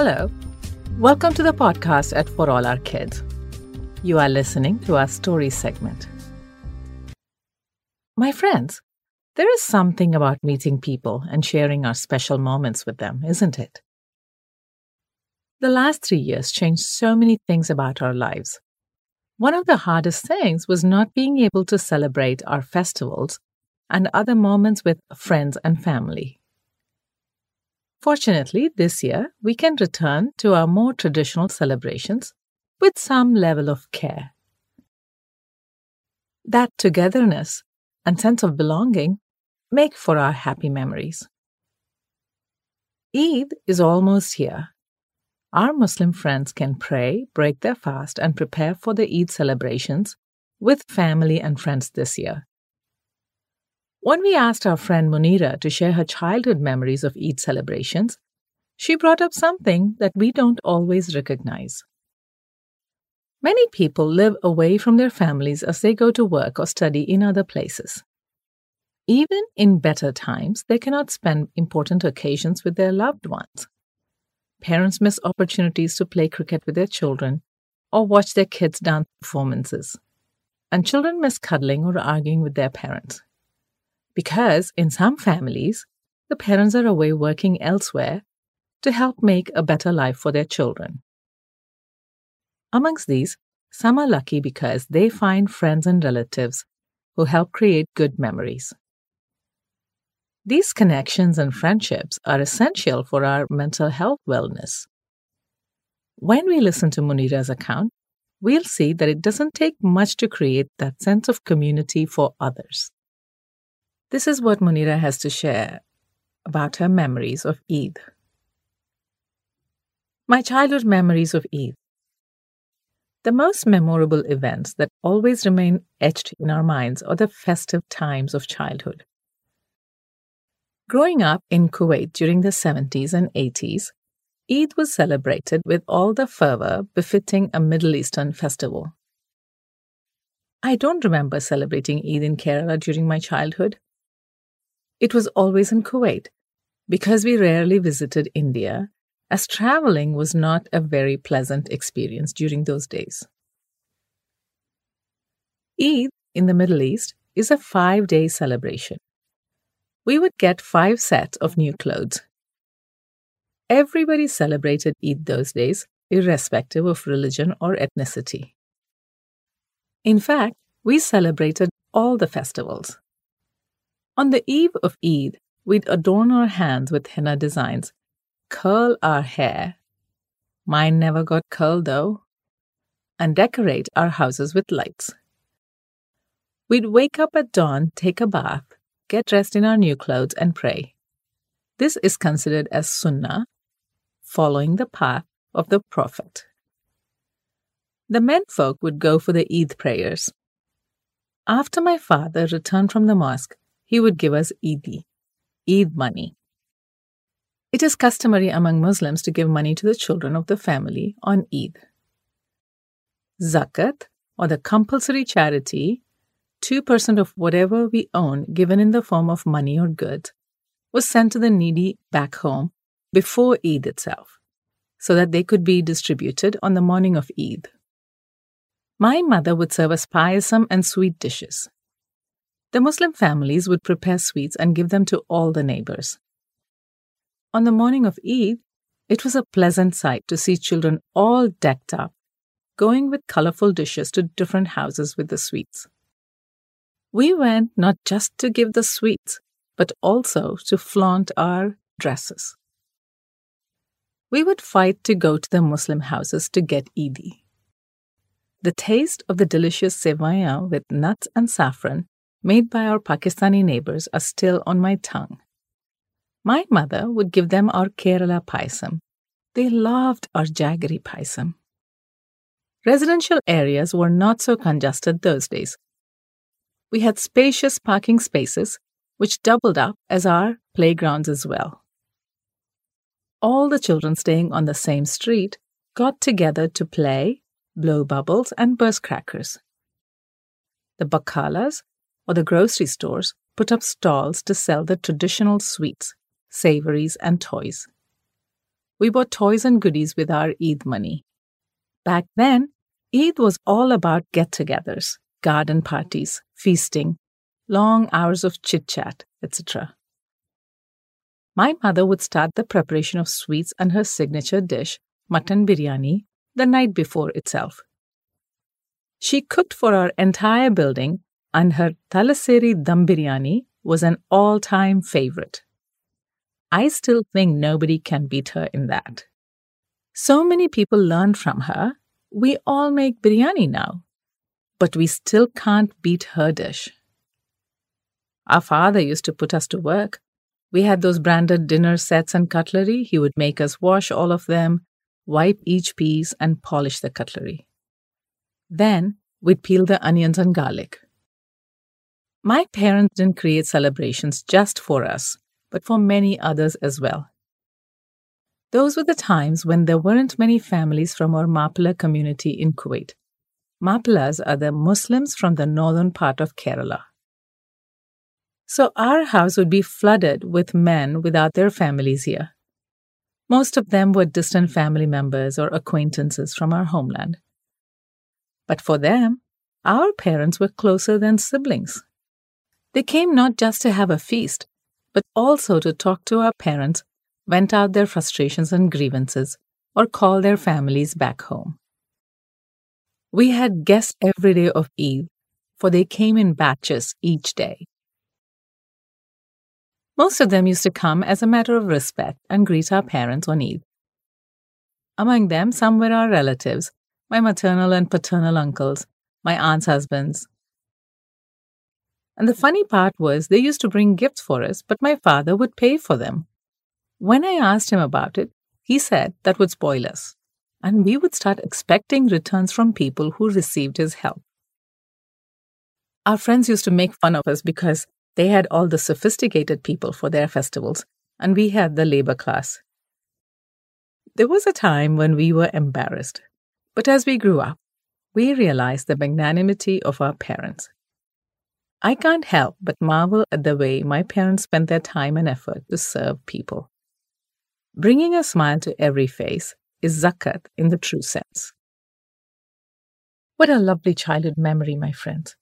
Hello. Welcome to the podcast at For All Our Kids. You are listening to our story segment. My friends, there is something about meeting people and sharing our special moments with them, isn't it? The last three years changed so many things about our lives. One of the hardest things was not being able to celebrate our festivals and other moments with friends and family. Fortunately, this year we can return to our more traditional celebrations with some level of care. That togetherness and sense of belonging make for our happy memories. Eid is almost here. Our Muslim friends can pray, break their fast, and prepare for the Eid celebrations with family and friends this year. When we asked our friend Munira to share her childhood memories of Eid celebrations, she brought up something that we don't always recognize. Many people live away from their families as they go to work or study in other places. Even in better times, they cannot spend important occasions with their loved ones. Parents miss opportunities to play cricket with their children or watch their kids' dance performances. And children miss cuddling or arguing with their parents because in some families, the parents are away working elsewhere to help make a better life for their children. Amongst these, some are lucky because they find friends and relatives who help create good memories. These connections and friendships are essential for our mental health wellness. When we listen to Munira's account, we'll see that it doesn't take much to create that sense of community for others. This is what Munira has to share about her memories of Eid. My childhood memories of Eid. The most memorable events that always remain etched in our minds are the festive times of childhood. Growing up in Kuwait during the 70s and 80s, Eid was celebrated with all the fervor befitting a Middle Eastern festival. I don't remember celebrating Eid in Kerala during my childhood. It was always in Kuwait because we rarely visited India, as traveling was not a very pleasant experience during those days. Eid in the Middle East is a five day celebration. We would get five sets of new clothes. Everybody celebrated Eid those days, irrespective of religion or ethnicity. In fact, we celebrated all the festivals. On the eve of Eid, we'd adorn our hands with henna designs, curl our hair, mine never got curled though, and decorate our houses with lights. We'd wake up at dawn, take a bath, get dressed in our new clothes, and pray. This is considered as sunnah, following the path of the Prophet. The menfolk would go for the Eid prayers. After my father returned from the mosque, he would give us Eid, Eid money. It is customary among Muslims to give money to the children of the family on Eid. Zakat, or the compulsory charity, 2% of whatever we own given in the form of money or goods, was sent to the needy back home before Eid itself, so that they could be distributed on the morning of Eid. My mother would serve us payasam and sweet dishes. The Muslim families would prepare sweets and give them to all the neighbors. On the morning of Eid, it was a pleasant sight to see children all decked up, going with colorful dishes to different houses with the sweets. We went not just to give the sweets, but also to flaunt our dresses. We would fight to go to the Muslim houses to get Eid. The taste of the delicious sevaya with nuts and saffron made by our Pakistani neighbors are still on my tongue. My mother would give them our Kerala paisam. They loved our jaggery paisam. Residential areas were not so congested those days. We had spacious parking spaces, which doubled up as our playgrounds as well. All the children staying on the same street got together to play, blow bubbles, and burst crackers. The bakalas or the grocery stores put up stalls to sell the traditional sweets, savories, and toys. we bought toys and goodies with our Eid money. Back then, Eid was all about get togethers, garden parties, feasting, long hours of chit chat, etc. My mother would start the preparation of sweets and her signature dish, mutton biryani, the night before itself. She cooked for our entire building, and her Thalassery dum biryani was an all time favorite. I still think nobody can beat her in that. So many people learned from her. We all make biryani now, but we still can't beat her dish. Our father used to put us to work. We had those branded dinner sets and cutlery. He would make us wash all of them, wipe each piece, and polish the cutlery. Then we'd peel the onions and garlic. My parents didn't create celebrations just for us but for many others as well. Those were the times when there weren't many families from our Mapila community in Kuwait. Mapilas are the Muslims from the northern part of Kerala. So our house would be flooded with men without their families here. Most of them were distant family members or acquaintances from our homeland. But for them, our parents were closer than siblings. They came not just to have a feast, but also to talk to our parents, vent out their frustrations and grievances, or call their families back home. We had guests every day of Eid, for they came in batches each day. Most of them used to come as a matter of respect and greet our parents on Eid. Among them, some were our relatives, my maternal and paternal uncles, my aunt's husbands, and the funny part was they used to bring gifts for us, but my father would pay for them. When I asked him about it, he said that would spoil us, and we would start expecting returns from people who received his help. Our friends used to make fun of us because they had all the sophisticated people for their festivals, and we had the labor class. There was a time when we were embarrassed, but as we grew up, we realized the magnanimity of our parents I can't help but marvel at the way my parents spent their time and effort to serve people. Bringing a smile to every face is zakat in the true sense. What a lovely childhood memory, my friends.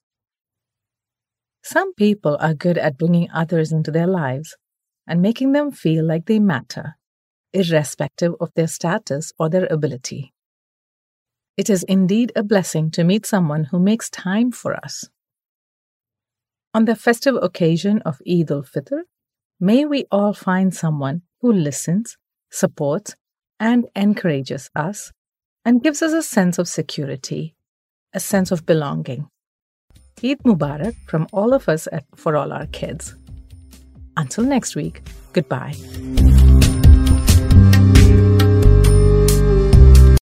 Some people are good at bringing others into their lives and making them feel like they matter, irrespective of their status or their ability. It is indeed a blessing to meet someone who makes time for us. On the festive occasion of Eid al Fitr, may we all find someone who listens, supports, and encourages us and gives us a sense of security, a sense of belonging. Eid Mubarak from all of us at For All Our Kids. Until next week, goodbye.